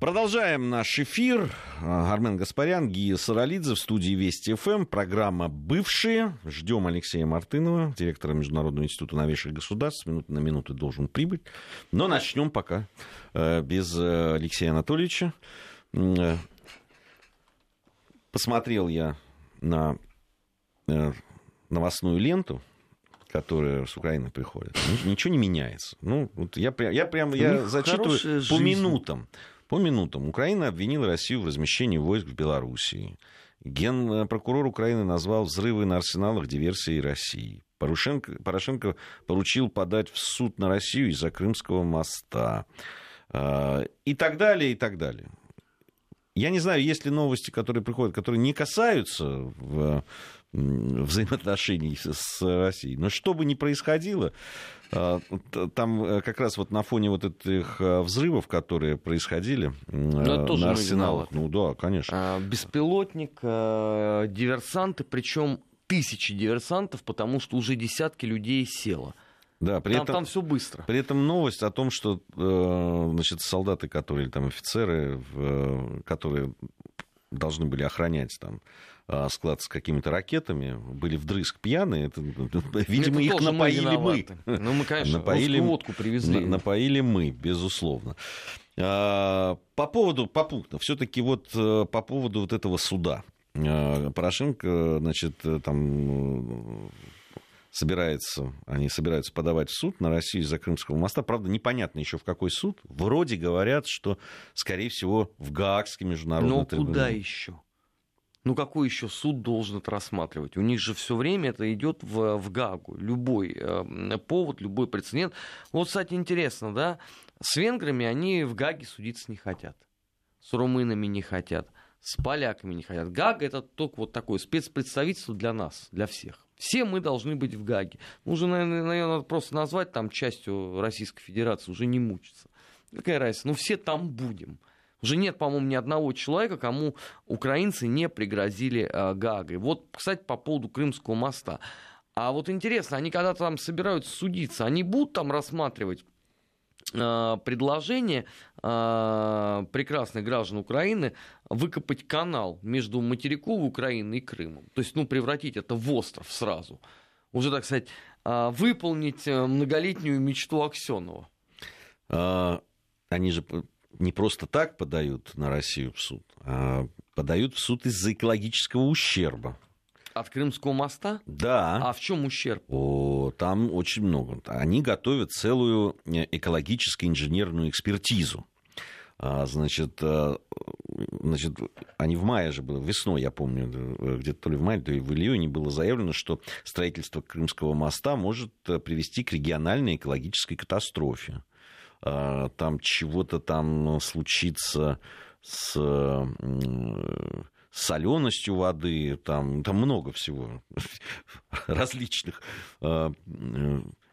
Продолжаем наш эфир. Армен Гаспарян, Гия Саралидзе в студии Вести ФМ. Программа «Бывшие». Ждем Алексея Мартынова, директора Международного института новейших государств. Минуты на минуту должен прибыть. Но начнем пока э, без э, Алексея Анатольевича. Э, посмотрел я на новостную ленту которая с Украины приходит, ничего не меняется. Ну, вот я, я прям я зачитываю по жизнь. минутам. По минутам. Украина обвинила Россию в размещении войск в Белоруссии. Генпрокурор Украины назвал взрывы на арсеналах диверсией России. Порошенко, Порошенко поручил подать в суд на Россию из-за Крымского моста. А, и так далее, и так далее. Я не знаю, есть ли новости, которые приходят, которые не касаются взаимоотношений с Россией. Но что бы ни происходило, а, там э, как раз вот на фоне вот этих э, взрывов, которые происходили ну, на арсеналах. Ну да, конечно. А, беспилотник, э, диверсанты, причем тысячи диверсантов, потому что уже десятки людей село. Да, при там, этом, там все быстро. При этом новость о том, что значит, солдаты, которые или там офицеры, которые должны были охранять там склад с какими-то ракетами, были вдрызг пьяные. Это, видимо, это их напоили мы. мы. Ну, мы, конечно, напоили, водку привезли. Напоили мы, безусловно. А, по поводу, по пунктам, все-таки вот э, по поводу вот этого суда. А, Порошенко, значит, э, там собирается, они собираются подавать в суд на Россию из-за Крымского моста. Правда, непонятно еще в какой суд. Вроде говорят, что, скорее всего, в Гаагский международный Но трибунал. куда еще? Ну какой еще суд должен это рассматривать? У них же все время это идет в, в Гагу. Любой э, повод, любой прецедент. Вот, кстати, интересно, да, с венграми они в Гаге судиться не хотят. С румынами не хотят. С поляками не хотят. Гага это только вот такое спецпредставительство для нас, для всех. Все мы должны быть в Гаге. Нужно, наверное, надо просто назвать там частью Российской Федерации, уже не мучиться. Какая разница? Ну, все там будем. Уже нет, по-моему, ни одного человека, кому украинцы не пригрозили э, Гагой. Вот, кстати, по поводу Крымского моста. А вот интересно, они когда там собираются судиться, они будут там рассматривать э, предложение э, прекрасных граждан Украины выкопать канал между материковой Украиной и Крымом. То есть, ну, превратить это в остров сразу. Уже, так сказать, выполнить многолетнюю мечту Аксенова. А, они же не просто так подают на Россию в суд, а подают в суд из-за экологического ущерба. От Крымского моста? Да. А в чем ущерб? О, там очень много. Они готовят целую э, экологическую инженерную экспертизу. А, значит, а, значит, они в мае же было, весной, я помню, э, где-то то ли в мае, то ли в июне было заявлено, что строительство Крымского моста может э, привести к региональной экологической катастрофе. А, там чего-то там случится с соленостью воды, там, там много всего различных, а,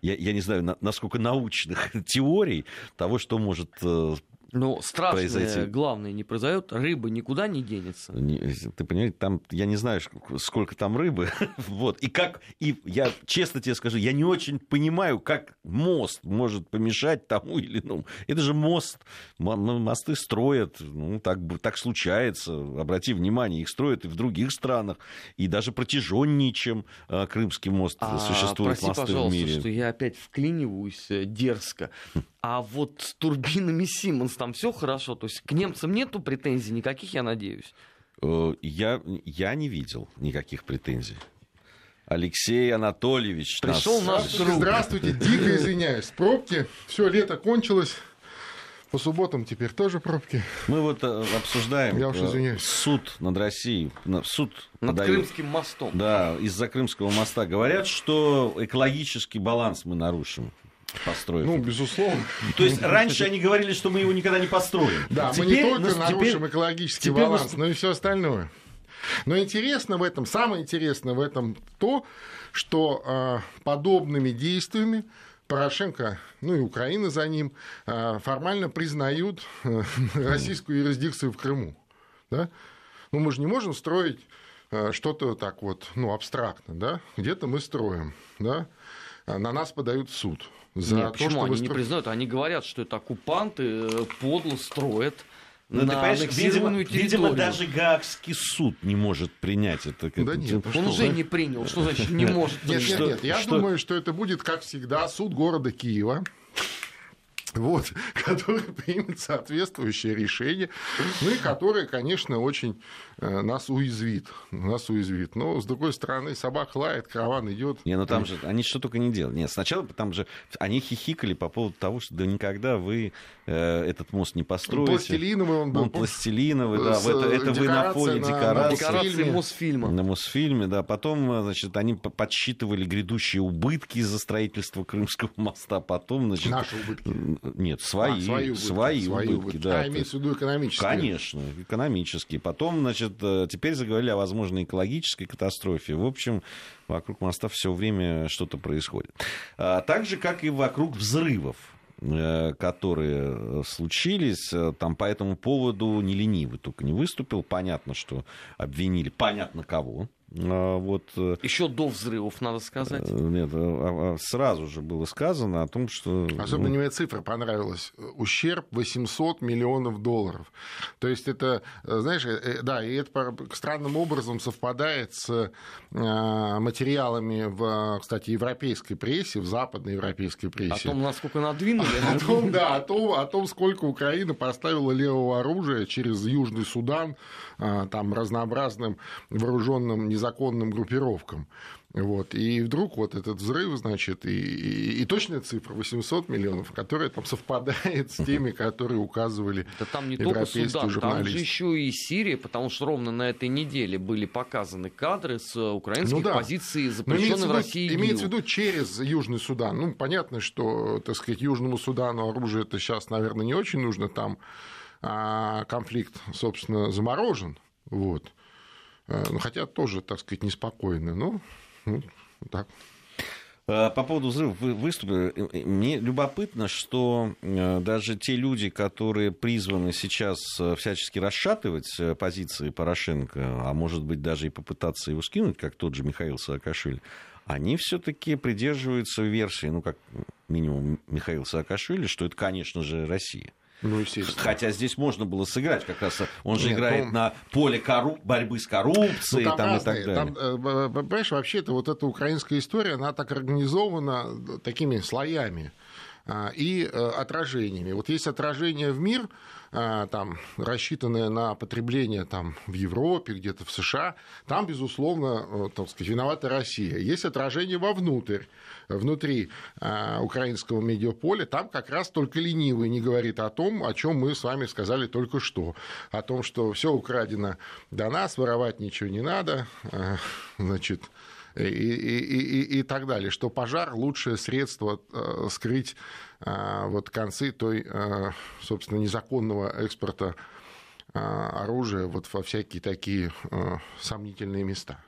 я, я не знаю, насколько научных теорий того, что может но страшное, произойти. главное, не произойдет, рыба никуда не денется. Не, ты понимаешь, там, я не знаю, сколько там рыбы, вот, и как, и я честно тебе скажу, я не очень понимаю, как мост может помешать тому или иному. Это же мост, мосты строят, ну, так, так случается, обрати внимание, их строят и в других странах, и даже протяженнее, чем а, Крымский мост а, существует прости, мосты в мире. что я опять вклиниваюсь э, дерзко. А вот с турбинами Симмонс там все хорошо. То есть к немцам нету претензий никаких, я надеюсь. Э, я, я не видел никаких претензий. Алексей Анатольевич. Пришел нас... наш друг. Здравствуйте, дико извиняюсь. Пробки, все, лето кончилось. По субботам теперь тоже пробки. Мы вот э, обсуждаем Я уж э, извиняюсь. суд над Россией. Суд над подают. Крымским мостом. Да, из-за Крымского моста. Говорят, что экологический баланс мы нарушим построив. Ну, безусловно. То есть раньше они говорили, что мы его никогда не построим. Да, теперь, мы не только ну, нарушим теперь, экологический теперь баланс, но и все остальное. Но интересно в этом, самое интересное в этом то, что э, подобными действиями Порошенко, ну и Украина за ним, э, формально признают э, российскую юрисдикцию в Крыму. Да? Ну мы же не можем строить э, что-то так вот, ну, абстрактно, да? Где-то мы строим, да? На нас подают суд за Нет, то, почему что они стро... не признают? Они говорят, что это оккупанты э, подло строят ну, на видимо, видимо, даже Гаагский суд не может принять это. Да нет, он уже не принял. Что значит не может? Нет, нет, нет. Я думаю, что это будет, как всегда, суд города Киева вот, который примет соответствующее решение, ну и которое, конечно, очень э, нас уязвит, нас уязвит. Но, с другой стороны, собака лает, караван идет. Не, ну там же, они что только не делали. Нет, сначала там же, они хихикали по поводу того, что да никогда вы э, этот мост не построите. Пластилиновый он был. Он пластилиновый, да, это, это вы на фоне на, декорации. Декорации Мосфильма. На Мосфильме, да. Потом, значит, они подсчитывали грядущие убытки из-за строительства Крымского моста, потом, значит... Наши убытки. Нет, свои, а, свои убытки, свои, свои убытки, убытки, да. А, имеется в виду экономические? Конечно, экономические. Потом, значит, э, теперь заговорили о возможной экологической катастрофе. В общем, вокруг моста все время что-то происходит. А, так же, как и вокруг взрывов э, которые случились, э, там по этому поводу не ленивый только не выступил. Понятно, что обвинили, понятно кого. А, вот, э, Еще до взрывов, надо сказать. Э, нет, а, а, сразу же было сказано о том, что... Особенно ну... мне цифра понравилась. Ущерб 800 миллионов долларов. То есть это, э, знаешь, да, и это странным образом совпадает с материалами в, кстати, европейской прессе, в западной европейской прессе. О том, насколько надвинули. О том, да, о том, о том, сколько Украина поставила левого оружия через Южный Судан, там разнообразным вооруженным незаконным группировкам. Вот. И вдруг вот этот взрыв, значит, и, и, и точная цифра 800 миллионов, которая там совпадает с теми, которые указывали да там не только Судан, там же еще и Сирия, потому что ровно на этой неделе были показаны кадры с украинских ну, да. позиций, запрещенных в России Имеется в виду через Южный Судан. Ну, понятно, что, так сказать, Южному Судану оружие это сейчас, наверное, не очень нужно, там а, конфликт, собственно, заморожен. Вот. Э, ну, хотя тоже, так сказать, неспокойно. Ну, так. Э, по поводу взрывов выступили, э, мне любопытно, что даже те люди, которые призваны сейчас всячески расшатывать позиции Порошенко, а может быть даже и попытаться его скинуть, как тот же Михаил Саакашвили, они все-таки придерживаются версии, ну как минимум Михаил Саакашвили, что это, конечно же, Россия. Ну, естественно. Хотя здесь можно было сыграть как раз. Он же Нет, играет ну... на поле корруп... борьбы с коррупцией ну, там, там и так далее. Там, э, понимаешь, вообще-то вот эта украинская история, она так организована такими слоями а, и э, отражениями. Вот есть отражение в мир, там, рассчитанное на потребление там, в Европе, где-то в США, там, безусловно, э, так сказать, виновата Россия. Есть отражение вовнутрь, внутри а, украинского медиаполя, там как раз только ленивый не говорит о том, о чем мы с вами сказали только что, о том, что все украдено до нас, воровать ничего не надо, значит, и, и, и, и так далее, что пожар – лучшее средство э, скрыть вот концы той, э, собственно, незаконного экспорта оружия вот во всякие такие сомнительные места.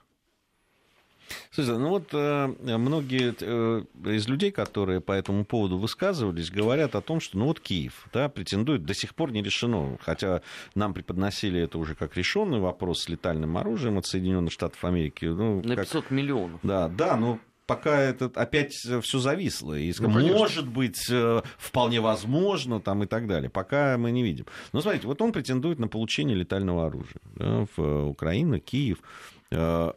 Слушайте, ну вот э, многие э, из людей, которые по этому поводу высказывались, говорят о том, что ну вот Киев да, претендует, до сих пор не решено, хотя нам преподносили это уже как решенный вопрос с летальным оружием от Соединенных Штатов Америки. Ну, На 500 как... миллионов. Да, да, но пока это опять все зависло. И, ну, может быть, э, вполне возможно, там и так далее. Пока мы не видим. Но смотрите, вот он претендует на получение летального оружия. Да, в э, Украину, Киев. Э,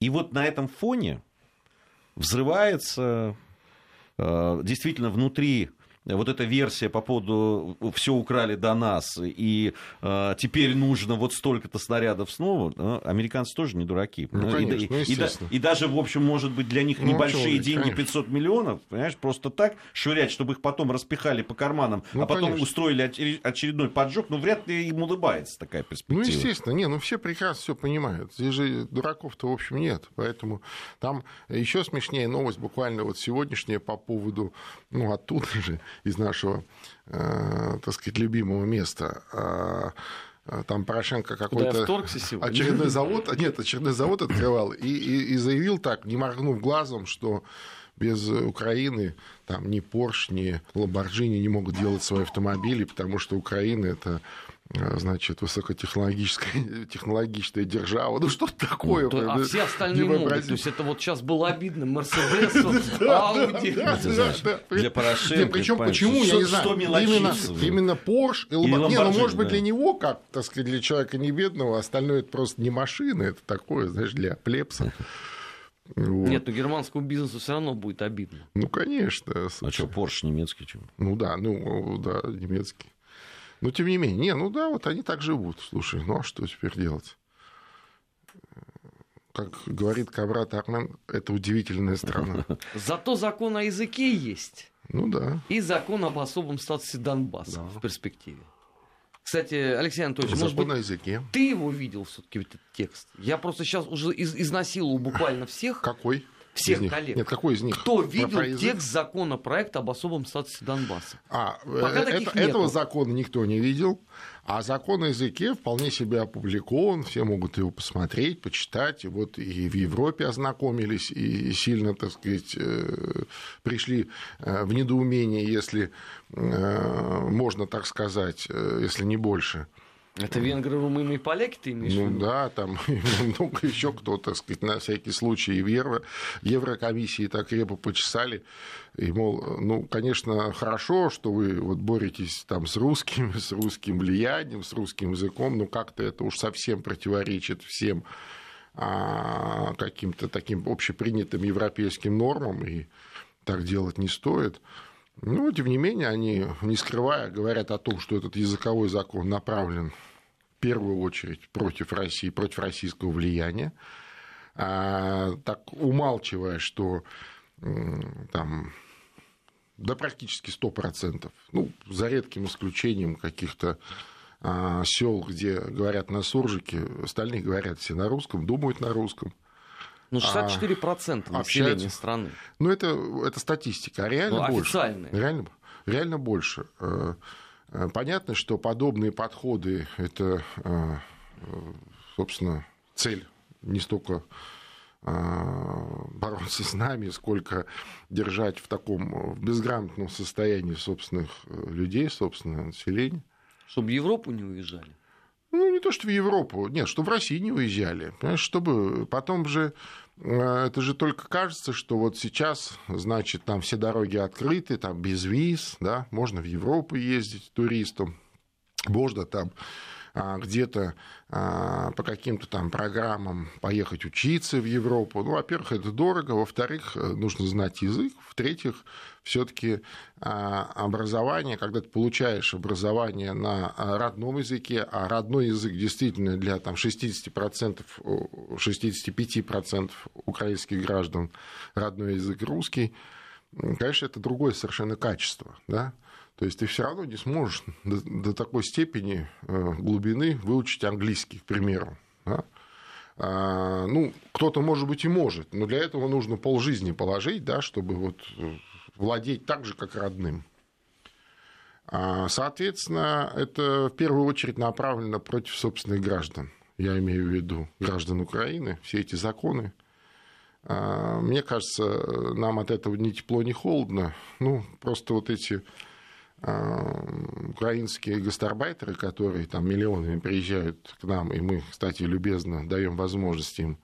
и вот на этом фоне взрывается действительно внутри вот эта версия по поводу все украли до нас, и э, теперь нужно вот столько-то снарядов снова, э, американцы тоже не дураки. Ну, конечно, и, ну, и, и, и даже, в общем, может быть, для них ну, небольшие деньги, конечно. 500 миллионов, понимаешь, просто так швырять, чтобы их потом распихали по карманам, ну, а потом конечно. устроили очередной поджог, ну, вряд ли им улыбается такая перспектива. Ну, естественно, не, ну, все прекрасно все понимают. Здесь же дураков-то, в общем, нет. Поэтому там еще смешнее новость буквально вот сегодняшняя по поводу, ну, оттуда же, из нашего, э, так сказать, любимого места. А, а, там Порошенко какой-то очередной завод, нет, очередной завод открывал и, и, и заявил так, не моргнув глазом, что без Украины там ни Порш, ни Ламборджини не могут делать свои автомобили, потому что Украина это значит, высокотехнологическая технологичная держава. Ну, что такое? Ну, то, а все остальные могут. То есть это вот сейчас было обидно Мерседесу, Ауди. Для Порошенко. Причем почему, я не знаю, именно, именно Porsche и Lamborghini. Не, ну, может быть, для него, как, так сказать, для человека не бедного, остальное это просто не машина, это такое, знаешь, для плепса. Вот. Нет, но германскому бизнесу все равно будет обидно. Ну, конечно. А что, Porsche немецкий чем? Ну да, ну да, немецкий. Но тем не менее, не, ну да, вот они так живут. Слушай, ну а что теперь делать? Как говорит Кабрат Армен, это удивительная страна. Зато закон о языке есть. Ну да. И закон об особом статусе Донбасса да. в перспективе. Кстати, Алексей Анатольевич, может быть, языке. ты его видел все-таки этот текст? Я просто сейчас уже из изнасиловал буквально всех. Какой? Всех коллег. Нет, какой из них? Кто видел текст законопроекта об особом статусе Донбасса? А, Пока это, этого закона никто не видел. А закон о языке вполне себе опубликован, все могут его посмотреть, почитать. И вот и в Европе ознакомились, и сильно, так сказать, э, пришли э, в недоумение, если э, можно так сказать, если не больше. Это венгры, румыны и поляки ты имеешь ну, в виду? да, там много еще кто, так сказать, на всякий случай и в Евро, Еврокомиссии так крепко почесали. И, мол, ну, конечно, хорошо, что вы вот боретесь там с русским, с русским влиянием, с русским языком, но как-то это уж совсем противоречит всем а, каким-то таким общепринятым европейским нормам, и так делать не стоит. Но, тем не менее, они, не скрывая, говорят о том, что этот языковой закон направлен в первую очередь против России, против российского влияния, а, так умалчивая, что там да практически 100%, ну, за редким исключением каких-то а, сел, где говорят на суржике, остальные говорят все на русском, думают на русском. Ну, 64% а, населения общается. страны. Ну, это, это статистика, а реально ну, больше. Официальная. Реально, реально больше. Э, э, понятно, что подобные подходы – это, э, собственно, цель не столько бороться с нами, сколько держать в таком в безграмотном состоянии собственных людей, собственного населения. Чтобы Европу не уезжали? Ну, не то, что в Европу, нет, что в Россию не уезжали. Понимаешь, чтобы потом же э, это же только кажется, что вот сейчас, значит, там все дороги открыты, там без виз, да, можно в Европу ездить туристам, можно там где-то а, по каким-то там программам поехать учиться в Европу. Ну, во-первых, это дорого, во-вторых, э, нужно знать язык, в-третьих, все-таки а, образование, когда ты получаешь образование на родном языке, а родной язык действительно для там, 60%, 65% украинских граждан родной язык русский, конечно, это другое совершенно качество. Да? То есть ты все равно не сможешь до, до такой степени э, глубины выучить английский, к примеру. Да? А, ну, кто-то, может быть, и может, но для этого нужно полжизни положить, да, чтобы вот э, владеть так же, как родным. А, соответственно, это в первую очередь направлено против собственных граждан. Я имею в виду граждан Украины, все эти законы. А, мне кажется, нам от этого ни тепло, ни холодно. Ну, просто вот эти украинские гастарбайтеры, которые там миллионами приезжают к нам, и мы, кстати, любезно даем возможность им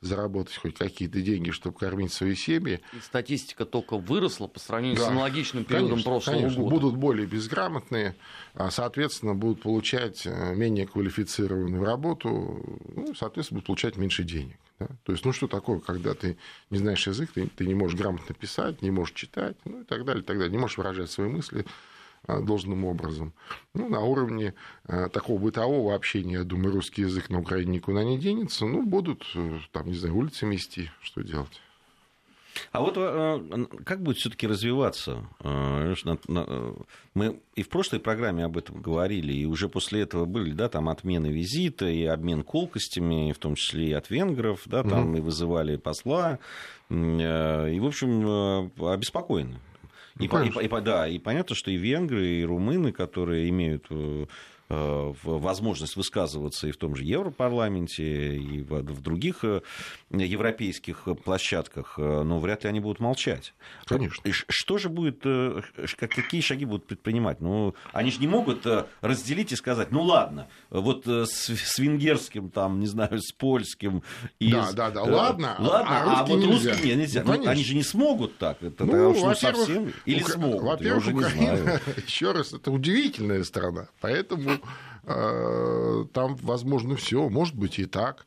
заработать хоть какие-то деньги, чтобы кормить свои семьи. И статистика только выросла по сравнению да, с аналогичным периодом конечно, прошлого конечно, года. Будут более безграмотные, а, соответственно, будут получать э, менее квалифицированную работу, ну, соответственно, будут получать меньше денег. Да? То есть, ну что такое, когда ты не знаешь язык, ты, ты не можешь грамотно писать, не можешь читать, ну и так далее, и так далее, не можешь выражать свои мысли Э, должным образом. Ну, на уровне э, такого бытового общения, я думаю, русский язык на Украине никуда не денется. Ну, будут, э, там, не знаю, улицы мести, что делать. А вот как будет все-таки развиваться? Мы и в прошлой программе об этом говорили, и уже после этого были, да, там отмены визита и обмен колкостями, в том числе и от венгров, да, там угу. и вызывали посла, и, в общем, обеспокоены. И, и, и, да, и понятно, что и венгры, и румыны, которые имеют э, возможность высказываться и в том же Европарламенте, и в других европейских площадках, но вряд ли они будут молчать. Конечно. Что же будет, какие шаги будут предпринимать? Ну, они же не могут разделить и сказать, ну ладно, вот с, с венгерским, там, не знаю, с польским. И да, с, да, да, ладно, ладно а, а вот нельзя. русским нельзя. Ну, ну, они же не смогут так. Это ну, уж совсем... Или Укра... смогут, Во-первых, Украина, еще раз, это удивительная страна, поэтому э, там возможно все, может быть и так.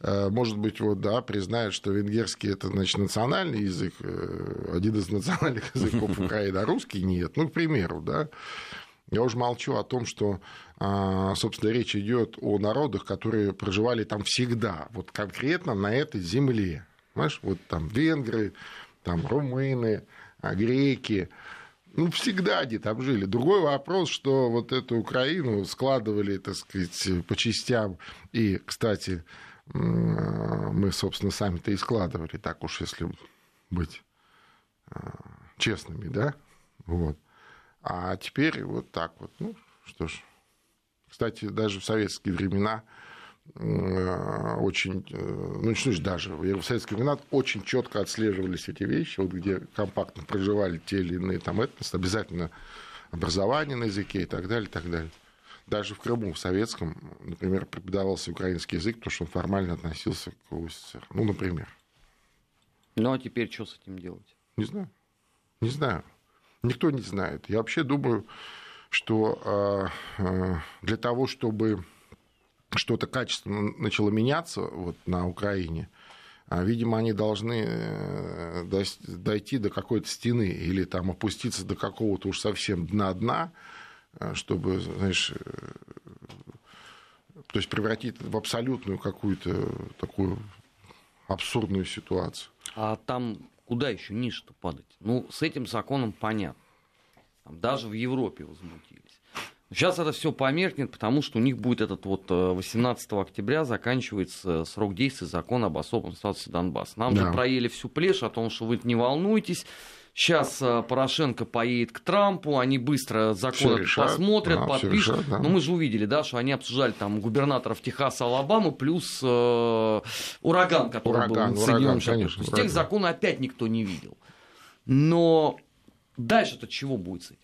Э, может быть, вот, да, признают, что венгерский это, значит, национальный язык, э, один из национальных языков Украины, а русский нет. Ну, к примеру, да. Я уже молчу о том, что, а, собственно, речь идет о народах, которые проживали там всегда, вот конкретно на этой земле. Понимаешь, вот там венгры, там румыны, а, греки, ну, всегда они там жили. Другой вопрос, что вот эту Украину складывали, так сказать, по частям. И, кстати, мы, собственно, сами-то и складывали, так уж если быть а, честными, да? Вот. А теперь вот так вот. Ну, что ж. Кстати, даже в советские времена э, очень, э, ну что ж даже, в советские времена очень четко отслеживались эти вещи, вот где компактно проживали те или иные там этносы, обязательно образование на языке и так далее, и так далее. Даже в Крыму, в советском, например, преподавался украинский язык, потому что он формально относился к УССР. Ну, например. Ну, а теперь что с этим делать? Не знаю. Не знаю. Никто не знает. Я вообще думаю, что а, для того, чтобы что-то качественно начало меняться вот на Украине, а, видимо, они должны э, дойти до какой-то стены или там опуститься до какого-то уж совсем дна-дна, чтобы, знаешь, э, то есть превратить в абсолютную какую-то такую абсурдную ситуацию. А там куда еще ниже-то падать? Ну, с этим законом понятно. Там, даже в Европе возмутились. Сейчас это все померкнет, потому что у них будет этот вот 18 э, октября заканчивается срок действия закона об особом статусе Донбасса. Нам да. же проели всю плешь о том, что вы не волнуйтесь, Сейчас э, Порошенко поедет к Трампу, они быстро закон посмотрят, да, подпишут. Решат, да. Но мы же увидели, да, что они обсуждали там губернаторов Техаса, Алабамы, плюс э, ураган, который ураган, был ураган, конечно, С тех закона опять никто не видел. Но дальше-то чего будет с этим?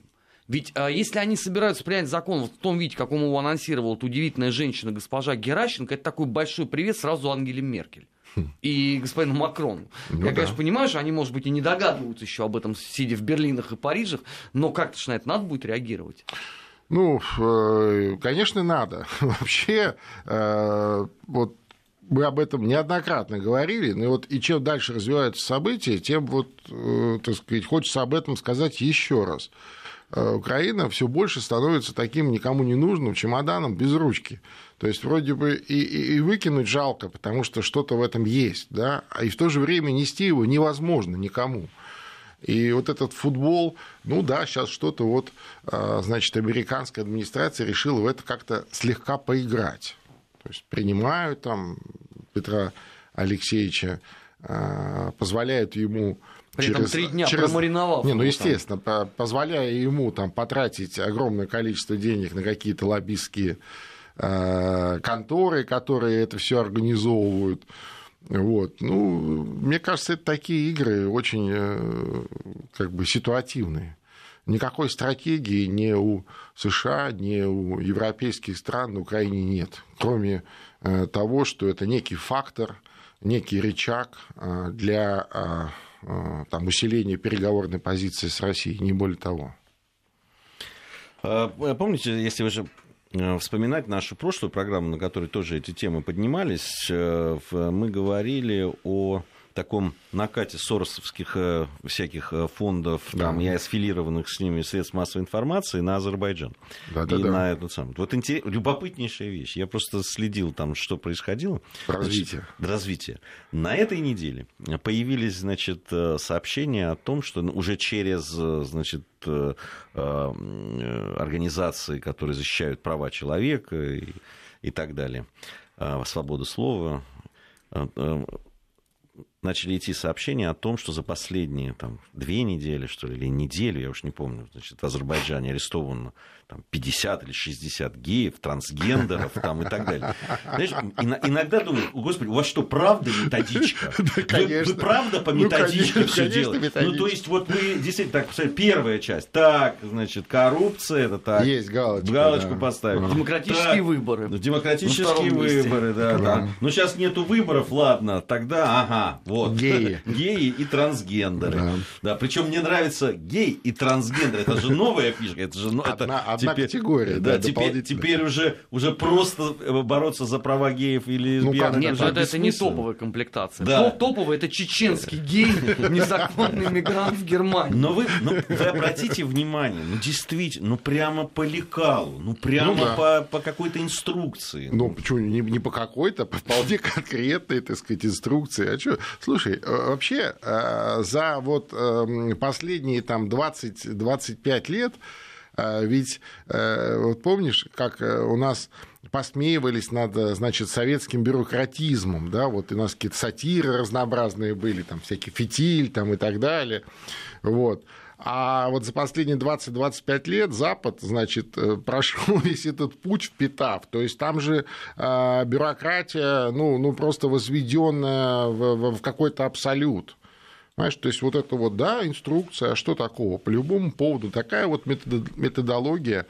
Ведь а, если они собираются принять закон в том виде, каком его анонсировала эта удивительная женщина госпожа Геращенко, это такой большой привет сразу Ангеле Меркель и господину Макрону. Ну, Я, да. конечно, понимаю, что они, может быть, и не догадываются еще об этом, сидя в Берлинах и Парижах, но как-то на это надо будет реагировать. Ну, э, конечно, надо. Вообще, э, вот мы об этом неоднократно говорили, но вот и чем дальше развиваются события, тем вот, э, так сказать, хочется об этом сказать еще раз. Украина все больше становится таким никому не нужным чемоданом без ручки. То есть вроде бы и, и, и выкинуть жалко, потому что что-то в этом есть, да, а и в то же время нести его невозможно никому. И вот этот футбол, ну да, сейчас что-то вот, а, значит, американская администрация решила в это как-то слегка поиграть. То есть принимают там Петра Алексеевича, а, позволяют ему при через, три дня через... промариновал. Не, ну, естественно, там. позволяя ему там потратить огромное количество денег на какие-то лоббистские Э, конторы, которые это все организовывают. Вот. Ну, мне кажется, это такие игры очень э, как бы ситуативные. Никакой стратегии ни у США, ни у европейских стран на Украине нет, кроме э, того, что это некий фактор, некий рычаг для там, усиления переговорной позиции с Россией, не более того. Помните, если вы же Э, вспоминать нашу прошлую программу, на которой тоже эти темы поднимались, э, мы говорили о таком накате соросовских э, всяких э, фондов да. там, и асфилированных с ними средств массовой информации на Азербайджан. Да, и да. на эту самую. Вот интерес... любопытнейшая вещь. Я просто следил там, что происходило. Развитие. Значит, развитие. На этой неделе появились, значит, э, сообщения о том, что уже через, значит, организации, которые защищают права человека и, и так далее, свободу слова, начали идти сообщения о том, что за последние там, две недели, что ли, или неделю, я уж не помню, значит, в Азербайджане арестовано там, 50 или 60 геев, трансгендеров там, и так далее. Знаешь, иногда думаю, господи, у вас что, правда методичка? Да, вы, вы правда по ну, методичке ну, все делаете? Ну, то есть, вот вы действительно, так, первая часть, так, значит, коррупция, это так. Есть галочка. Галочку да. поставить. Демократические так, выборы. Демократические выборы, да, да. Ну, сейчас нету выборов, ладно, тогда, ага, вот. Геи. Геи и трансгендеры. Да. да причем мне нравится гей и трансгендер. Это же новая фишка. Это же одна, это, одна теперь, категория. Да, да теперь, теперь уже, уже просто бороться за права геев или ну, как, Нет, это, это не топовая комплектация. Да. Топовая это чеченский гей, незаконный мигрант в Германии. Но вы, но вы обратите внимание, ну действительно, ну прямо по лекалу, ну прямо ну, да. по, по какой-то инструкции. Ну почему не, не по какой-то, по вполне конкретной, так сказать, инструкции. А что? Слушай, э, вообще э, за вот эм, последние там 20-25 лет а ведь э, вот помнишь, как э, у нас посмеивались над, значит, советским бюрократизмом, да, вот у нас какие-то сатиры разнообразные были, там всякий фитиль там и так далее, вот. А вот за последние 20-25 лет Запад, значит, э, прошел весь этот путь впитав. То есть там же бюрократия, ну, ну просто возведенная в, в какой-то абсолют. Понимаешь, то есть вот это вот, да, инструкция, а что такого? По любому поводу такая вот методология,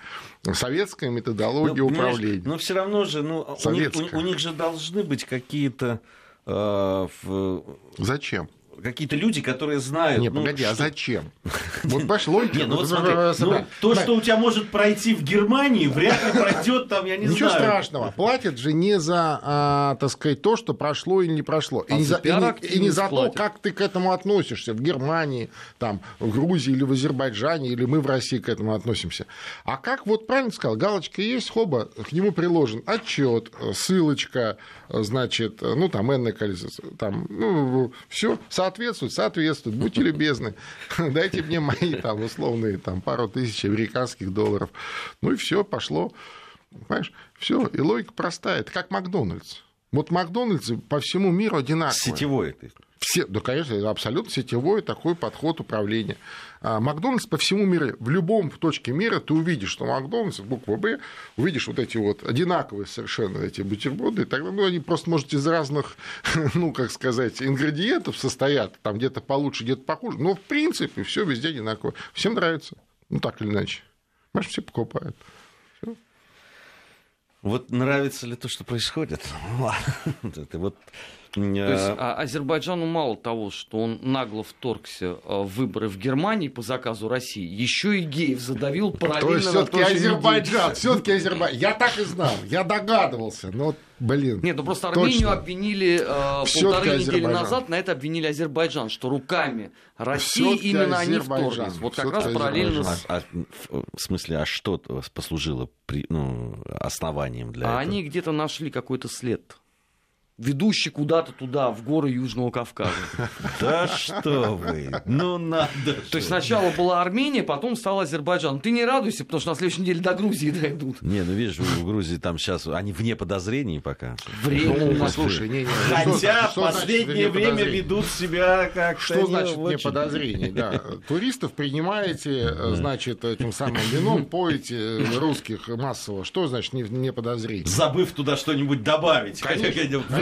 советская методология ну, управления. Но все равно же, ну, у них, у, у них же должны быть какие-то... Э, в... Зачем? Какие-то люди, которые знают. Не, ну, погоди, а что... а зачем? Вот баш логика. Не, ну вот смотри, ну, то, что у тебя может пройти в Германии, вряд ли пройдет там, я не Ничего знаю. Ничего страшного. Платят же не за, а, так сказать, то, что прошло или не прошло. И, а не, за, и, не, и не за то, как ты к этому относишься в Германии, там, в Грузии или в Азербайджане, или мы в России к этому относимся. А как вот правильно сказал, галочка есть, хоба, к нему приложен отчет, ссылочка, значит, ну, там, энное количество, там, ну, все, соответствует, соответствует, будьте любезны, дайте мне мои, там, условные, там, пару тысяч американских долларов, ну, и все, пошло, понимаешь, все, и логика простая, это как Макдональдс. Вот Макдональдс по всему миру одинаковый. Сетевой это. Все, да, конечно, абсолютно сетевой такой подход управления. А Макдональдс по всему миру, в любом точке мира ты увидишь, что Макдональдс, буква Б, увидишь вот эти вот одинаковые совершенно эти бутерброды, и тогда ну, они просто, может, из разных, ну, как сказать, ингредиентов состоят, там где-то получше, где-то похуже, но в принципе все везде одинаково. Всем нравится, ну, так или иначе. Понимаешь, все покупают. Вот нравится ли то, что происходит? Вот то есть а, Азербайджану мало того, что он нагло вторгся а, в выборы в Германии по заказу России, еще и геев задавил параллельно. То есть все-таки Азербайджан, все-таки Азербайджан. Я так и знал, я догадывался, но Блин. Нет, ну просто Армению точно. обвисли э, полторы недели назад, на это обвинили Азербайджан, что руками России именно они вторглись. Вот как раз параллельно с... А, а, в смысле, а что послужило при, ну, основанием для а этого? они где-то нашли какой-то след ведущий куда-то туда, в горы Южного Кавказа. Да что вы, ну надо То есть сначала была Армения, потом стал Азербайджан. Ты не радуйся, потому что на следующей неделе до Грузии дойдут. Не, ну видишь, в Грузии там сейчас, они вне подозрений пока. Время. Ну, слушай, не, не, Хотя в последнее время ведут себя как Что значит вне подозрений, да. Туристов принимаете, значит, этим самым вином поете русских массово. Что значит не подозрение? Забыв туда что-нибудь добавить. Конечно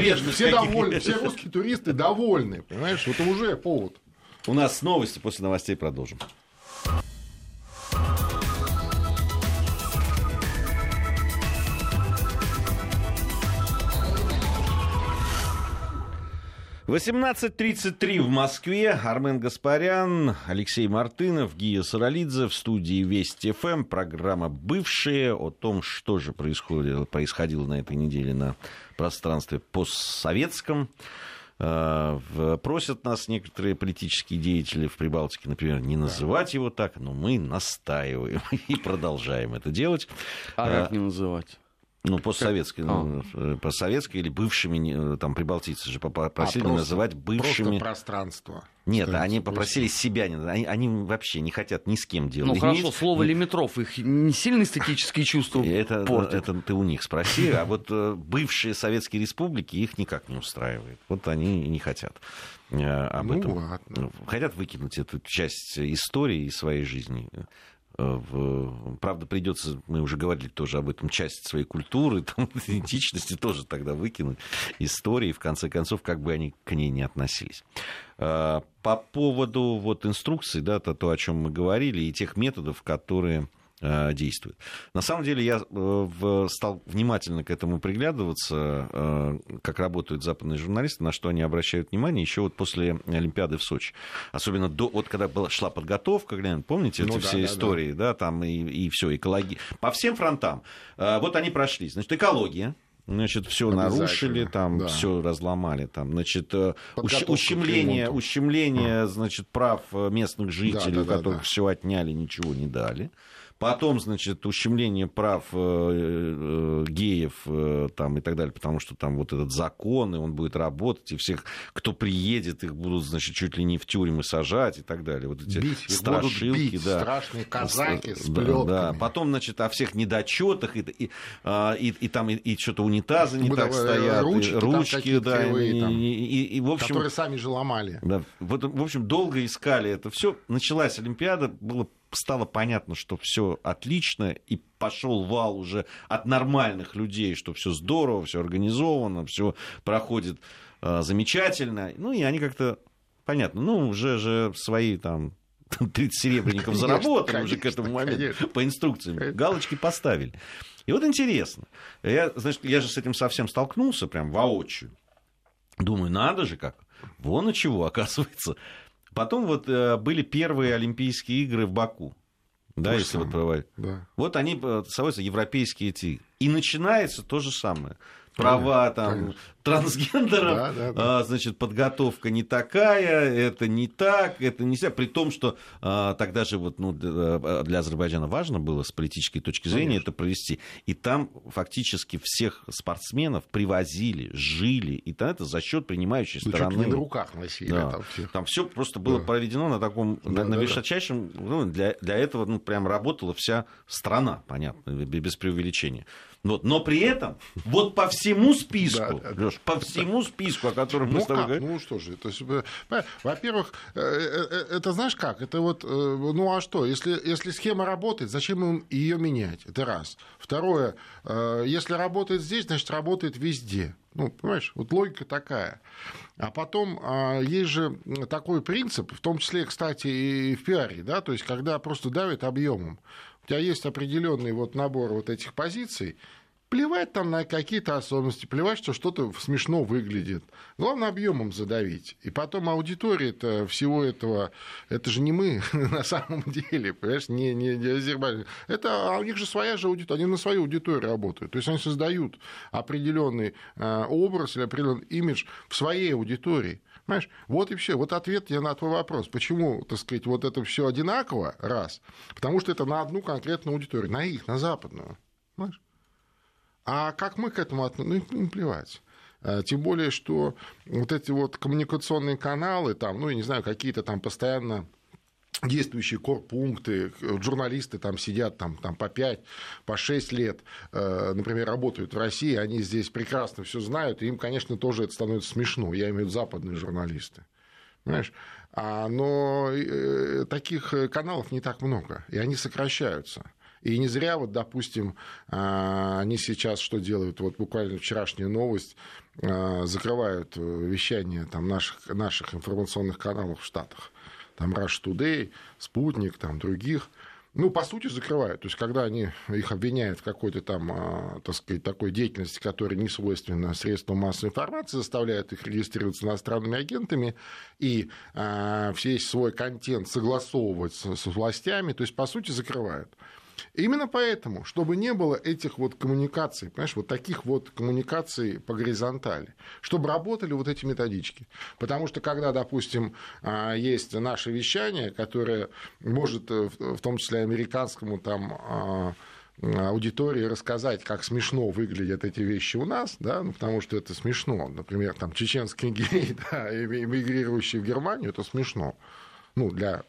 нежность. Все довольны, все русские туристы довольны, понимаешь? Это уже повод. У нас новости, после новостей продолжим. Восемнадцать тридцать три в Москве. Армен Гаспарян, Алексей Мартынов, Гия Саралидзе в студии Вести ФМ. Программа «Бывшие» о том, что же происходило, происходило на этой неделе на пространстве постсоветском. А, просят нас некоторые политические деятели в Прибалтике, например, не называть его так, но мы настаиваем и продолжаем это делать. А как а, не называть? Ну, постсоветской, а. ну, постсоветской или бывшими, там, прибалтийцы же попросили а, называть бывшими... Просто пространство. Нет, они попросили себя, они, они вообще не хотят ни с кем делать. Ну, хорошо, слово лимитров, их не сильно эстетические чувства это, портит. Это ты у них спроси, а вот э, бывшие советские республики их никак не устраивает. Вот они не хотят э, об ну, этом. Ладно. Хотят выкинуть эту часть истории из своей жизни. Э, в... Правда, придется, мы уже говорили тоже об этом, часть своей культуры, там, идентичности тоже тогда выкинуть, истории, в конце концов, как бы они к ней не относились. Э, по поводу вот инструкций, да, то, то, о чем мы говорили, и тех методов, которые действует. На самом деле я э, стал внимательно к этому приглядываться, э, как работают западные журналисты, на что они обращают внимание еще вот после Олимпиады в Сочи. Особенно до, вот когда была, шла подготовка, помните ну, эти да, все да, истории, да, да там и, и все, экология. По всем фронтам. Вот они прошли. Значит, экология, Значит, все нарушили, там да. все разломали, там, значит, ущемление, ущемление, а. значит, прав местных жителей, да, да, у которых да, да. все отняли, ничего не дали. Потом, значит, ущемление прав э, э, геев э, там, и так далее, потому что там вот этот закон, и он будет работать, и всех, кто приедет, их будут, значит, чуть ли не в тюрьмы сажать и так далее. Вот эти бить, страшилки, бить, да. страшные казаки с да, да. Потом, значит, о всех недочетах, и, и, а, и, и там и, и что-то унитазы не так стоят, ручки, и, ручки да, кривые, и, там, и, и, и, в общем... Которые сами же ломали. Да, вот, в общем, долго искали это все. Началась Олимпиада, было стало понятно, что все отлично, и пошел вал уже от нормальных людей, что все здорово, все организовано, все проходит э, замечательно. Ну, и они как-то, понятно, ну, уже же свои там 30 серебряников заработали уже к этому моменту конечно. по инструкциям. Галочки поставили. И вот интересно. Я, значит, я же с этим совсем столкнулся, прям воочию. Думаю, надо же как. Вон и чего, оказывается. Потом вот э, были первые Олимпийские игры в Баку. Да, то если вот проводить. Да. Вот они, э, называются европейские эти. И начинается то же самое права там Конечно. трансгендеров, да, да, да. А, значит, подготовка не такая, это не так, это нельзя, при том, что а, тогда же вот, ну, для Азербайджана важно было с политической точки зрения Конечно. это провести, и там фактически всех спортсменов привозили, жили, и там это за счет принимающей ну, стороны. Чуть не на руках носили да. там всех. Там все просто было да. проведено на таком, да, на, да, на высочайшем, ну, для, для этого, ну, прям работала вся страна, понятно, без преувеличения. Вот. Но при этом вот по всему списку, да, Лёш, по всему списку, о котором мы ну с тобой говорим. Ну что же, то есть, э, во-первых, э, э, это знаешь как? Это вот, ну а что, если, если схема работает, зачем им ее менять? Это раз. Второе, если работает здесь, значит работает везде. Ну, понимаешь, вот логика такая. А потом а, есть же такой принцип, в том числе, кстати, и в пиаре, да, то есть когда просто давит объемом у тебя есть определенный вот набор вот этих позиций, плевать там на какие-то особенности, плевать, что что-то смешно выглядит. Главное, объемом задавить. И потом аудитория это всего этого, это же не мы на самом деле, понимаешь, не, не, не Азербайджан. Это, а у них же своя же аудитория, они на свою аудиторию работают. То есть они создают определенный э, образ или определенный имидж в своей аудитории. Понимаешь? Вот и все. Вот ответ я на твой вопрос. Почему, так сказать, вот это все одинаково? Раз. Потому что это на одну конкретную аудиторию, на их, на западную. Понимаешь? А как мы к этому относимся? Ну, им плевать. А, тем более, что вот эти вот коммуникационные каналы, там, ну, я не знаю, какие-то там постоянно действующие корпункты, журналисты там сидят там, там по 5, по 6 лет, э, например, работают в России, они здесь прекрасно все знают, и им, конечно, тоже это становится смешно, я имею в виду западные журналисты. Понимаешь? А, но э, таких каналов не так много, и они сокращаются. И не зря, вот, допустим, а, они сейчас что делают? Вот буквально вчерашняя новость, а, закрывают вещание там, наших, наших информационных каналов в Штатах там Rush Today, Спутник, там других, ну, по сути, закрывают. То есть, когда они их обвиняют в какой-то там, а, так сказать, такой деятельности, которая не свойственна средствам массовой информации, заставляют их регистрироваться иностранными агентами и а, весь свой контент согласовывать с властями, то есть, по сути, закрывают. Именно поэтому, чтобы не было этих вот коммуникаций, понимаешь, вот таких вот коммуникаций по горизонтали, чтобы работали вот эти методички. Потому что когда, допустим, а, есть наше вещание, которое может, э, в том числе американскому там а, аудитории рассказать, как смешно выглядят эти вещи у нас, да, ну, потому что это смешно. Например, там чеченский гей, да, эмигрирующий в Германию, это смешно. Ну, для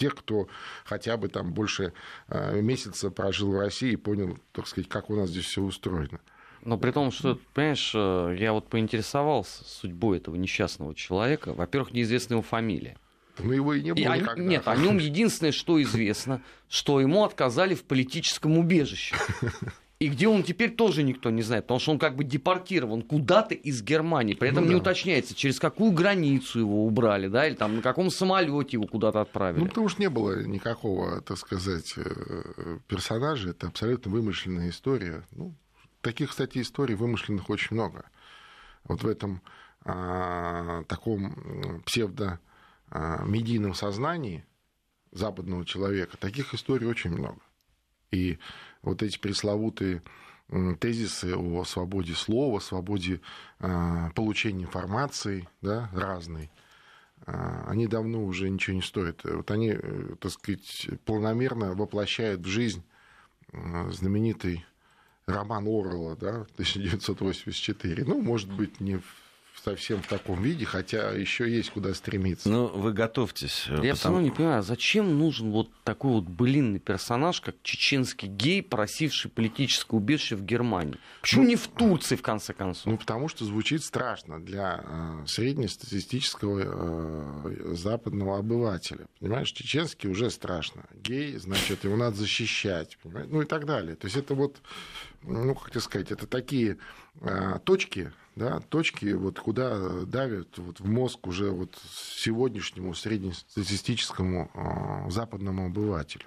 тех, кто хотя бы там больше э, месяца прожил в России и понял, так сказать, как у нас здесь все устроено. Но при том, что, понимаешь, э, я вот поинтересовался судьбой этого несчастного человека. Во-первых, неизвестна его фамилия. Ну, его и не было и, никогда. Нет, о нем единственное, что известно, что ему отказали в политическом убежище. И где он теперь тоже никто не знает, потому что он как бы депортирован куда-то из Германии. При этом ну, да. не уточняется, через какую границу его убрали, да, или там на каком самолете его куда-то отправили. Ну, потому что не было никакого, так сказать, э, персонажа. Это абсолютно вымышленная история. Ну, таких, кстати, историй вымышленных очень много. Вот в этом а, таком псевдо а, сознании западного человека таких историй очень много. И вот эти пресловутые тезисы о свободе слова, свободе а, получения информации да, разной, а, они давно уже ничего не стоят. Вот они, э, так сказать, полномерно воплощают в жизнь знаменитый роман Орла, да, 1984. Ну, может быть, не в совсем в таком виде, хотя еще есть куда стремиться. Ну, вы готовьтесь. Я потому... все равно не понимаю, зачем нужен вот такой вот былинный персонаж, как чеченский гей, просивший политическое убежище в Германии? Почему ну, не в Турции, в конце концов? Ну, потому что звучит страшно для э, среднестатистического э, западного обывателя. Понимаешь, чеченский уже страшно. Гей, значит, его надо защищать. Понимаешь? Ну и так далее. То есть это вот, ну, как тебе сказать, это такие э, точки, да, точки, вот, куда давят вот, в мозг уже вот сегодняшнему среднестатистическому э, западному обывателю.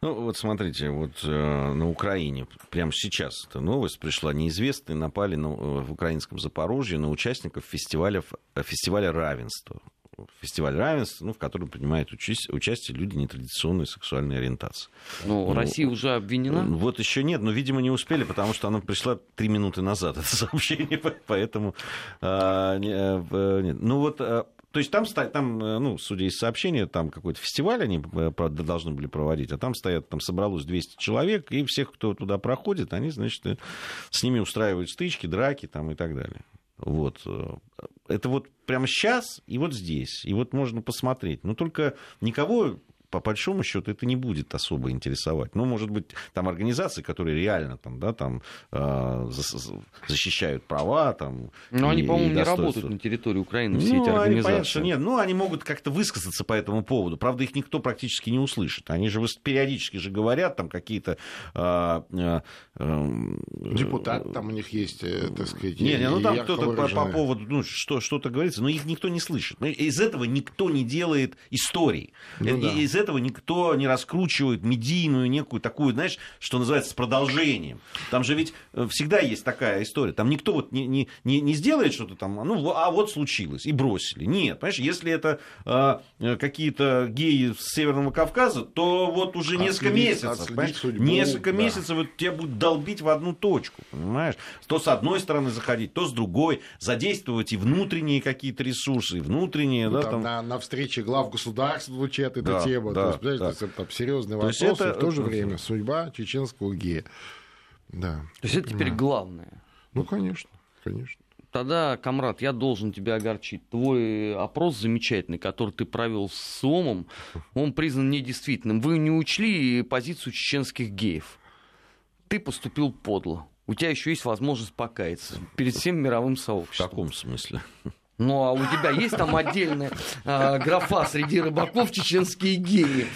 Ну, вот смотрите, вот э, на Украине прямо сейчас эта новость пришла. Неизвестные напали на, э, в украинском Запорожье на участников фестиваля, фестиваля равенства фестиваль равенства, ну, в котором принимают участие, участие люди нетрадиционной сексуальной ориентации. Ну, ну, Россия уже обвинена? Вот еще нет, но, видимо, не успели, потому что она пришла три минуты назад, это сообщение, поэтому... А, э, нет. Ну, вот а, то есть там, там, э, ну, судя из сообщения, там какой-то фестиваль они э, должны были проводить, а там стоят, там собралось 200 человек, и всех, кто туда проходит, они, значит, с ними устраивают стычки, драки там и так далее. Вот. Это вот прямо сейчас и вот здесь. И вот можно посмотреть. Но только никого по большому счету это не будет особо интересовать. Ну, может быть, там организации, которые реально там, да, там, э, защищают права. Там, Но и, они, по-моему, не работают на территории Украины, все ну, эти организации. Они, понятно, что нет. Ну, они могут как-то высказаться по этому поводу. Правда, их никто практически не услышит. Они же периодически же говорят там какие-то... Э, э, Депутат там у них есть, э, так сказать. Не, не ну там кто-то по, по поводу, ну, что, что-то говорится, но их никто не слышит. Из этого никто не делает истории. Ну, да. Из этого никто не раскручивает медийную некую такую, знаешь, что называется, с продолжением. Там же ведь э, всегда есть такая история. Там никто вот не, не, не, не сделает что-то там, ну, а вот случилось, и бросили. Нет, понимаешь, если это а, э, какие-то геи с Северного Кавказа, то вот уже отследить, несколько месяцев, судьбу, несколько да. месяцев вот тебя будут долбить в одну точку, понимаешь? То с одной стороны заходить, то с другой, задействовать и внутренние какие-то ресурсы, и внутренние. Ну, да, там, там... На, на встрече глав государств звучит эта да, тема. Да, есть, да. это там серьезный вопрос, то это... и в то же время судьба чеченского гея. Да. То есть это теперь главное. Ну, конечно, конечно. Тогда, Камрад, я должен тебя огорчить. Твой опрос замечательный, который ты провел с СОМом, он признан недействительным. Вы не учли позицию чеченских геев. Ты поступил подло. У тебя еще есть возможность покаяться перед всем мировым сообществом. В каком смысле? Ну, а у тебя есть там отдельная э, графа среди рыбаков чеченские геи,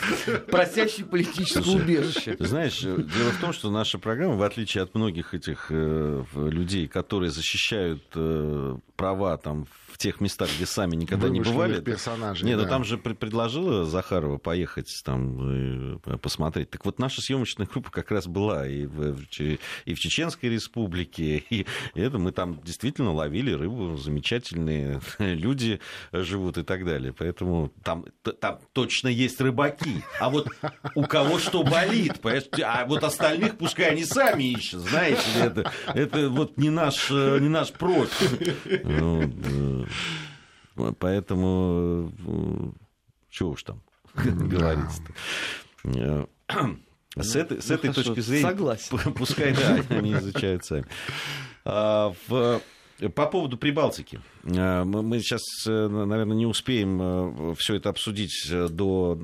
просящие политическое Слушай, убежище. Ты знаешь, дело в том, что наша программа, в отличие от многих этих э, людей, которые защищают э, права там в тех местах, где сами никогда не бывали. персонажей. Нет, ну да. там же предложила Захарова поехать там э, посмотреть. Так вот, наша съемочная группа как раз была и в, и в Чеченской республике, и это мы там действительно ловили рыбу, замечательные люди живут и так далее. Поэтому там, там точно есть рыбаки. А вот у кого что болит, а вот остальных пускай они сами ищут, знаете, это, это вот не наш, э, не наш профиль. Вот, э, Поэтому, э, чего уж там говорится С, ну, этой, с ну, этой точки зрения, согласен. пускай да, они изучают сами. А, в, по поводу Прибалтики. Мы сейчас, э, наверное, не успеем э, все это обсудить до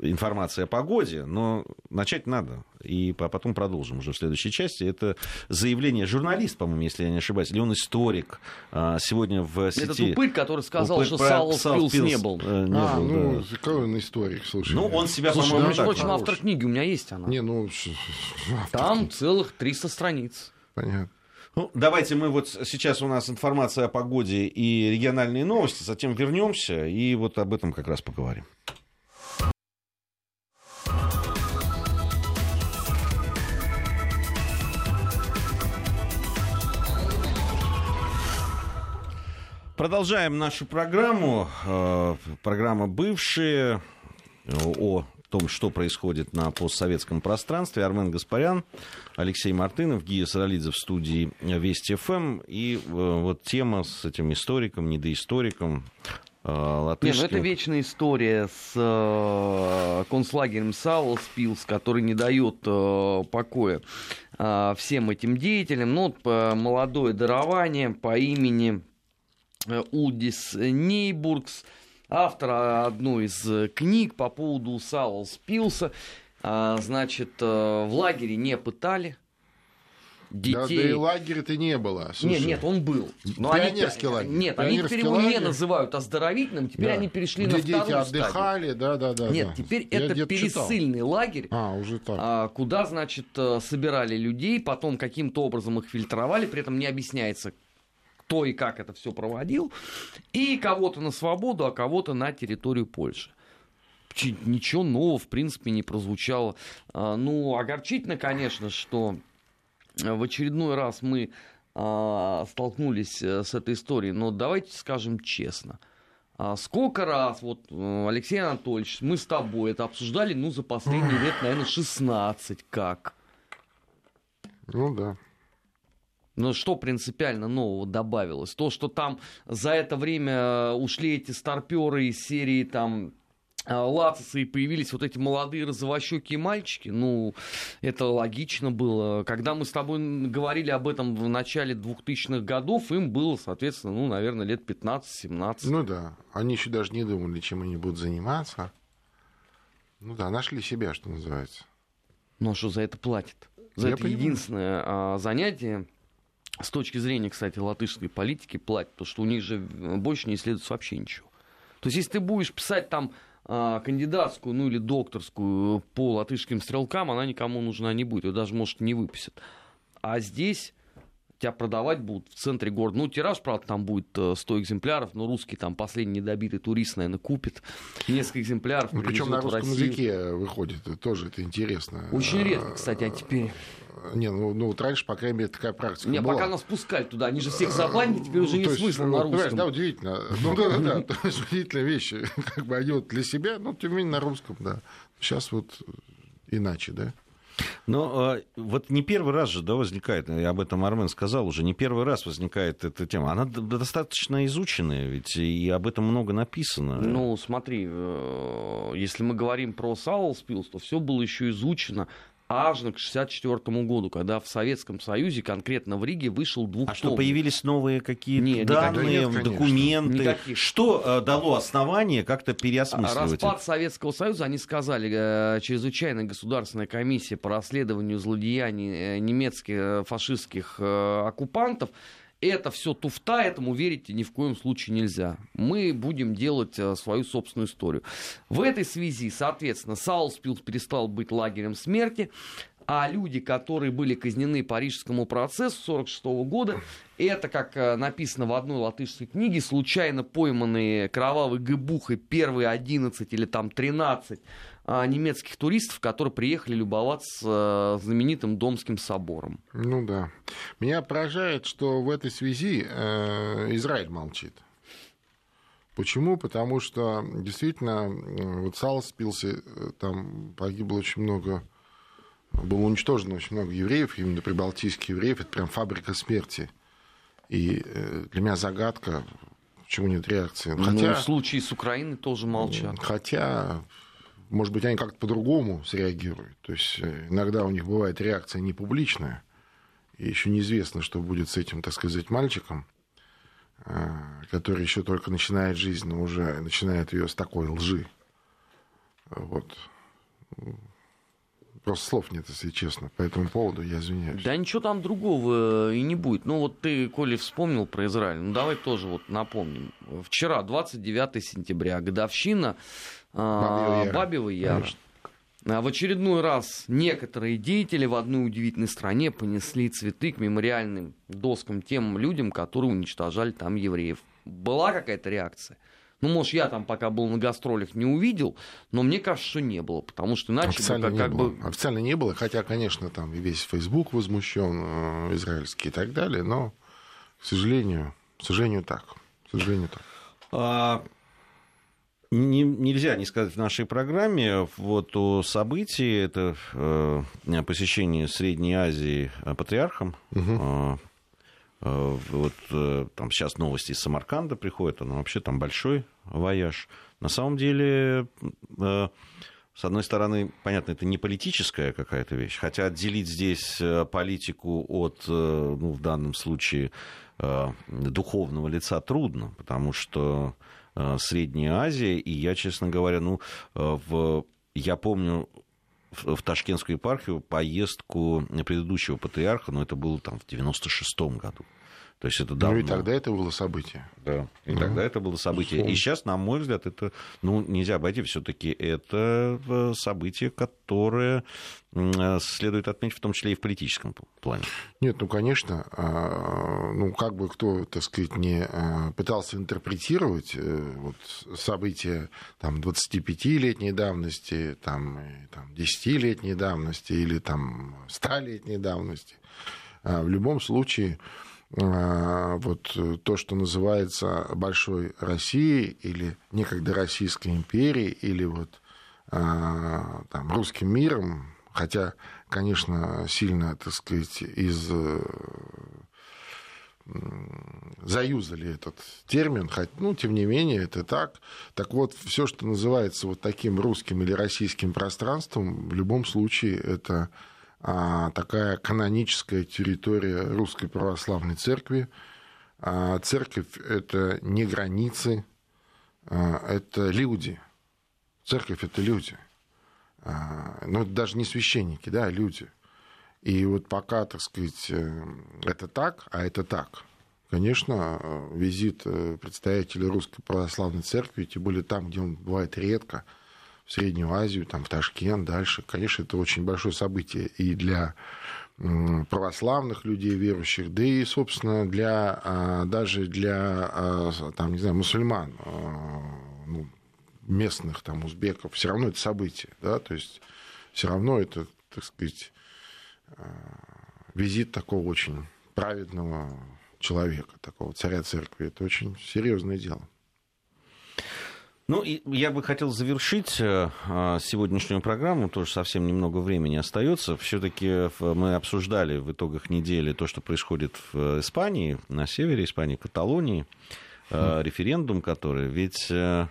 информации о погоде, но начать надо. И потом продолжим уже в следующей части. Это заявление журналист, по-моему, если я не ошибаюсь, или он историк. А, сегодня в сети... Этот упырь, который сказал, упырь, что Саул Пилс не был. Э, не а, был, ну, да. какой он историк, слушай. Ну, он себя, слушай, по-моему, между прочим, автор книги, у меня есть она. Не, ну... Там целых 300 страниц. Понятно. Ну, давайте мы вот сейчас у нас информация о погоде и региональные новости, затем вернемся и вот об этом как раз поговорим. Продолжаем нашу программу. Э, программа «Бывшие» о том, что происходит на постсоветском пространстве. Армен Гаспарян, Алексей Мартынов, Гия Саралидзе в студии Вести ФМ. И э, вот тема с этим историком, недоисториком, латышским. Нет, ну это вечная история с э, концлагерем Саулспилс, который не дает э, покоя э, всем этим деятелям. Ну, вот, молодое дарование по имени Э, Удис Нейбургс, автор одной из книг по поводу Саулс Пилса. А, значит, э, в лагере не пытали, детей. Да, да и лагеря-то не было. Слушай. Нет, нет, он был. Но Пионерский они, лагерь. Нет, они теперь его лагерь. не называют оздоровительным, теперь да. они перешли Где на вторую дети отдыхали, стадию. да, да, да. Нет, да. теперь Я это пересыльный читал. лагерь, а, уже так. А, куда, значит, э, собирали людей, потом каким-то образом их фильтровали, при этом не объясняется, кто и как это все проводил, и кого-то на свободу, а кого-то на территорию Польши ничего нового, в принципе, не прозвучало. А, ну, огорчительно, конечно, что в очередной раз мы а, столкнулись э, с этой историей, но давайте скажем честно. А сколько раз, вот, э, Алексей Анатольевич, мы с тобой это обсуждали, ну, за последние лет, наверное, 16, как? Ну, да. Но что принципиально нового добавилось? То, что там за это время э, ушли эти старперы из серии там э, Лацисы и появились вот эти молодые розовощекие мальчики, ну, это логично было. Когда мы с тобой говорили об этом в начале 2000-х годов, им было, соответственно, ну, наверное, лет 15-17. Ну да, они еще даже не думали, чем они будут заниматься. Ну да, нашли себя, что называется. Ну а что за это платят? За Я это понимаю. единственное а, занятие с точки зрения, кстати, латышской политики платят, потому что у них же больше не исследуется вообще ничего. То есть, если ты будешь писать там а, кандидатскую, ну или докторскую по латышским стрелкам, она никому нужна не будет, ее даже, может, не выпустят. А здесь тебя продавать будут в центре города. Ну, тираж, правда, там будет 100 э, экземпляров, но русский там последний недобитый турист, наверное, купит несколько экземпляров. Ну, причем на русском языке выходит, тоже это интересно. Очень редко, кстати, а теперь... Не, ну, ну вот раньше, по крайней мере, такая практика Не, была. пока нас пускали туда, они же всех забанили, теперь уже нет смысла на русском. Да, удивительно. Ну да, да, да, удивительная вещь. Как бы они вот для себя, но тем не менее на русском, да. Сейчас вот иначе, да. Но э, вот не первый раз же да, возникает, и об этом Армен сказал уже, не первый раз возникает эта тема. Она достаточно изученная, ведь и об этом много написано. Ну, смотри, э, если мы говорим про Саулспилс, то все было еще изучено аж к 1964 году, когда в Советском Союзе, конкретно в Риге, вышел двух А что, появились новые какие-то данные, нет, документы? Никаких. Что э, дало основание как-то переосмысливать? Распад Советского Союза, они сказали, э, чрезвычайная государственная комиссия по расследованию злодеяний э, немецких э, фашистских э, оккупантов, это все туфта, этому верить ни в коем случае нельзя. Мы будем делать э, свою собственную историю. В этой связи, соответственно, Саулспилс перестал быть лагерем смерти, а люди, которые были казнены по Парижскому процессу 1946 года, это, как э, написано в одной латышской книге, случайно пойманные кровавой гыбухой первые 11 или там 13 а, немецких туристов, которые приехали любоваться э, знаменитым Домским собором. Ну да. Меня поражает, что в этой связи э, Израиль молчит. Почему? Потому что действительно вот Салспилсе там погибло очень много было уничтожено очень много евреев, именно прибалтийских евреев. Это прям фабрика смерти. И э, для меня загадка, почему нет реакции. Хотя, ну, в случае с Украиной тоже молчат. Хотя может быть, они как-то по-другому среагируют. То есть иногда у них бывает реакция не публичная, и еще неизвестно, что будет с этим, так сказать, мальчиком, который еще только начинает жизнь, но уже начинает ее с такой лжи. Вот. Просто слов нет, если честно. По этому поводу я извиняюсь. Да ничего там другого и не будет. Ну вот ты, Коля, вспомнил про Израиль. Ну давай тоже вот напомним. Вчера, 29 сентября, годовщина Бабьего Яра. А в очередной раз некоторые деятели в одной удивительной стране понесли цветы к мемориальным доскам тем людям, которые уничтожали там евреев. Была какая-то реакция? Ну, может, я там пока был на гастролях, не увидел, но мне кажется, что не было, потому что иначе Официально, бы, как, не было. бы... Официально не было, хотя, конечно, там и весь Facebook возмущен, э, израильский и так далее, но, к сожалению, к сожалению, так. К сожалению, так. Не, нельзя не сказать в нашей программе вот о событии, это э, посещение Средней Азии патриархом, угу. Э, вот э, там сейчас новости из Самарканда приходят, но вообще там большой вояж. На самом деле, э, с одной стороны, понятно, это не политическая какая-то вещь, хотя отделить здесь политику от, ну, в данном случае, духовного лица трудно, потому что Средняя Азия, и я, честно говоря, ну, в, я помню в Ташкентскую епархию поездку предыдущего патриарха, но это было там в 96-м году. То есть это давно. Ну и тогда это было событие. Да, и ну, тогда это было событие. И сейчас, на мой взгляд, это, ну, нельзя обойти, все-таки это э, событие, которое э, следует отметить, в том числе и в политическом плане. Нет, ну, конечно, а, ну, как бы кто, так сказать, не а, пытался интерпретировать э, вот, события там, 25-летней давности, там, там, 10-летней давности или там, 100-летней давности, а, в любом случае вот э, то, что называется большой Россией или некогда Российской империей или вот а, там, русским миром, хотя, конечно, сильно, так сказать, из э, заюзали этот термин, хоть, ну, тем не менее, это так. Так вот, все, что называется вот таким русским или российским пространством, в любом случае, это а, такая каноническая территория Русской Православной Церкви. А, церковь – это не границы, а, это люди. Церковь – это люди. Но это даже не священники, да, люди. И вот пока, так сказать, э, это так, а это так, конечно, визит э, представителей Русской Православной Церкви, тем более там, где он бывает редко – в Среднюю Азию, там, в Ташкент, дальше. Конечно, это очень большое событие и для православных людей, верующих, да и, собственно, для, а, даже для, а, там, не знаю, мусульман, а, ну, местных, там, узбеков, все равно это событие, да, то есть все равно это, так сказать, визит такого очень праведного человека, такого царя церкви, это очень серьезное дело. Ну, и я бы хотел завершить э, а, сегодняшнюю программу, тоже совсем немного времени остается. Все-таки мы обсуждали в итогах недели то, что происходит в Испании, на севере Испании, Каталонии, референдум, который ведь э,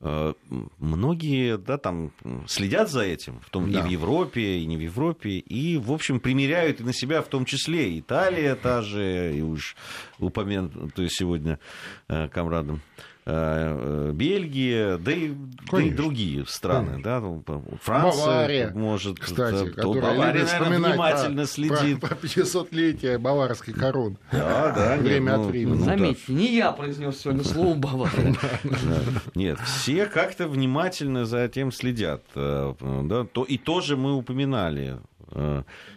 многие да, там следят за этим, в том, да. и в Европе, и не в Европе, и, в общем, примеряют и на себя в том числе. Италия та же, и уж упомянутая сегодня комрадом Э, Бельгия, да и, да и другие страны, да, ну, Франция, Бавария, может, кстати, то, Бавария, наверное, внимательно про, следит. Про, про 500-летие баварской короны. Да, да. Время нет, от ну, времени. Ну, Заметьте, да. не я произнес сегодня слово Бавария. Нет, все как-то внимательно за этим следят. Э, да, то, и тоже мы упоминали Э,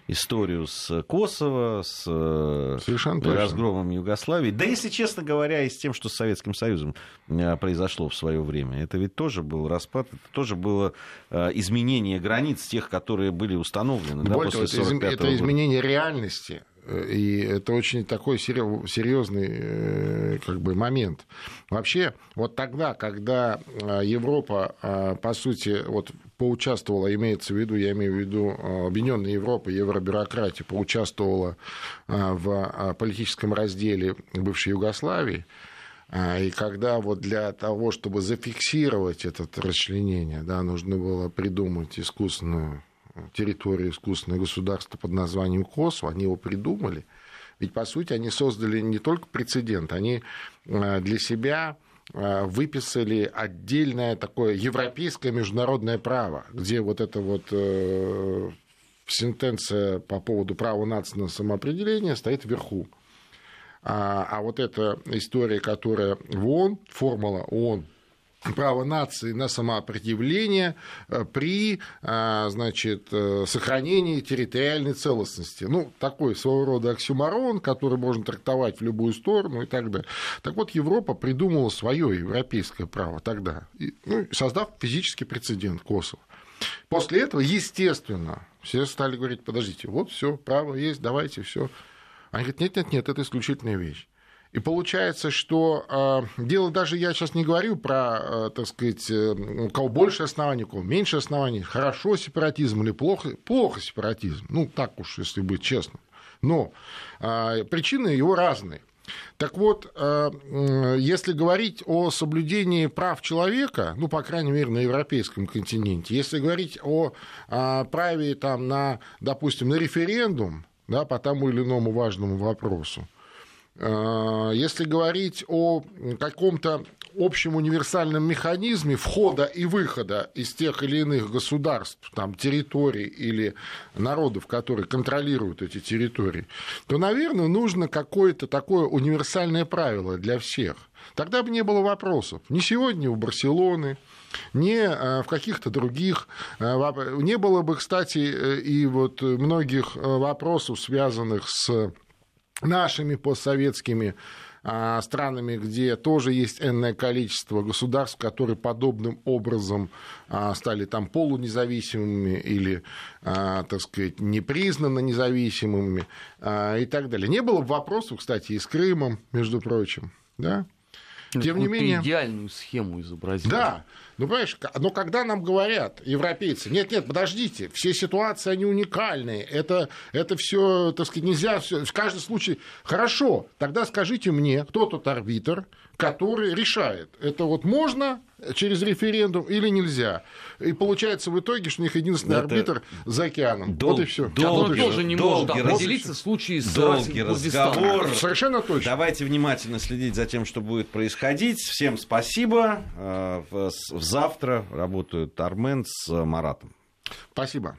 историю с Косово, с э, Совершенно разгромом точно. Югославии. Да, если честно говоря, и с тем, что с Советским Союзом э, произошло в свое время. Это ведь тоже был распад, это тоже было изменение границ тех, которые были установлены Более да, после того, это, это изменение реальности и это очень такой серьезный как бы, момент. Вообще, вот тогда, когда Европа, по сути, вот поучаствовала, имеется в виду, я имею в виду Объединенная Европа, евробюрократия, поучаствовала в политическом разделе бывшей Югославии, и когда вот для того, чтобы зафиксировать это расчленение, да, нужно было придумать искусственную территорию, искусственное государство под названием Косово, они его придумали. Ведь, по сути, они создали не только прецедент, они а, для себя а, выписали отдельное такое европейское международное право, где вот это вот э, сентенция по поводу права нации на самоопределение стоит вверху. А, а вот эта история, которая в ООН, формула ООН, право нации на самоопределение э, при а, значит, э, сохранении территориальной целостности. Ну, такой своего рода оксюмарон, который можно трактовать в любую сторону и так далее. Так вот, Европа придумала свое европейское право тогда, ну, создав физический прецедент Косово. После этого, естественно, все стали говорить, подождите, вот все, право есть, давайте все. Они говорят, нет, нет, нет, это исключительная вещь. И получается, что э, дело даже я сейчас не говорю про, э, так сказать, э, у кого больше оснований, у кого меньше оснований, хорошо сепаратизм или плохо, плохо сепаратизм, ну так уж, если быть честным. Но э, причины его разные. Так вот, э, если говорить о соблюдении прав человека, ну, по крайней мере, на европейском континенте, если говорить о а, праве там, на, допустим, на референдум, да, по тому или иному важному вопросу. А, если говорить о каком-то общем универсальном механизме входа и выхода из тех или иных государств, там, территорий или народов, которые контролируют эти территории, то, наверное, нужно какое-то такое универсальное правило для всех. Тогда бы не было вопросов. Ни сегодня у Барселоны, не а, в каких-то других. А, не было бы, кстати, э, и вот многих э, вопросов, связанных с нашими постсоветскими а, странами, где тоже есть энное количество государств, которые подобным образом стали там полунезависимыми или, так сказать, непризнанно независимыми и так далее. Не было бы вопросов, кстати, и с Крымом, между прочим. Да? Тем не менее... идеальную схему изобразить. Да, ну, понимаешь, но когда нам говорят европейцы, нет, нет, подождите, все ситуации, они уникальные, это, это все, так сказать, нельзя, все, в каждом случае, хорошо, тогда скажите мне, кто тот арбитр, который решает, это вот можно через референдум или нельзя. И получается в итоге, что у них единственный это арбитр за океаном. Дол- вот и все. Он тоже не может определиться в случае с долгий разговор. Совершенно точно. Давайте внимательно следить за тем, что будет происходить. Всем спасибо. Э, завтра работают Армен с Маратом. Спасибо.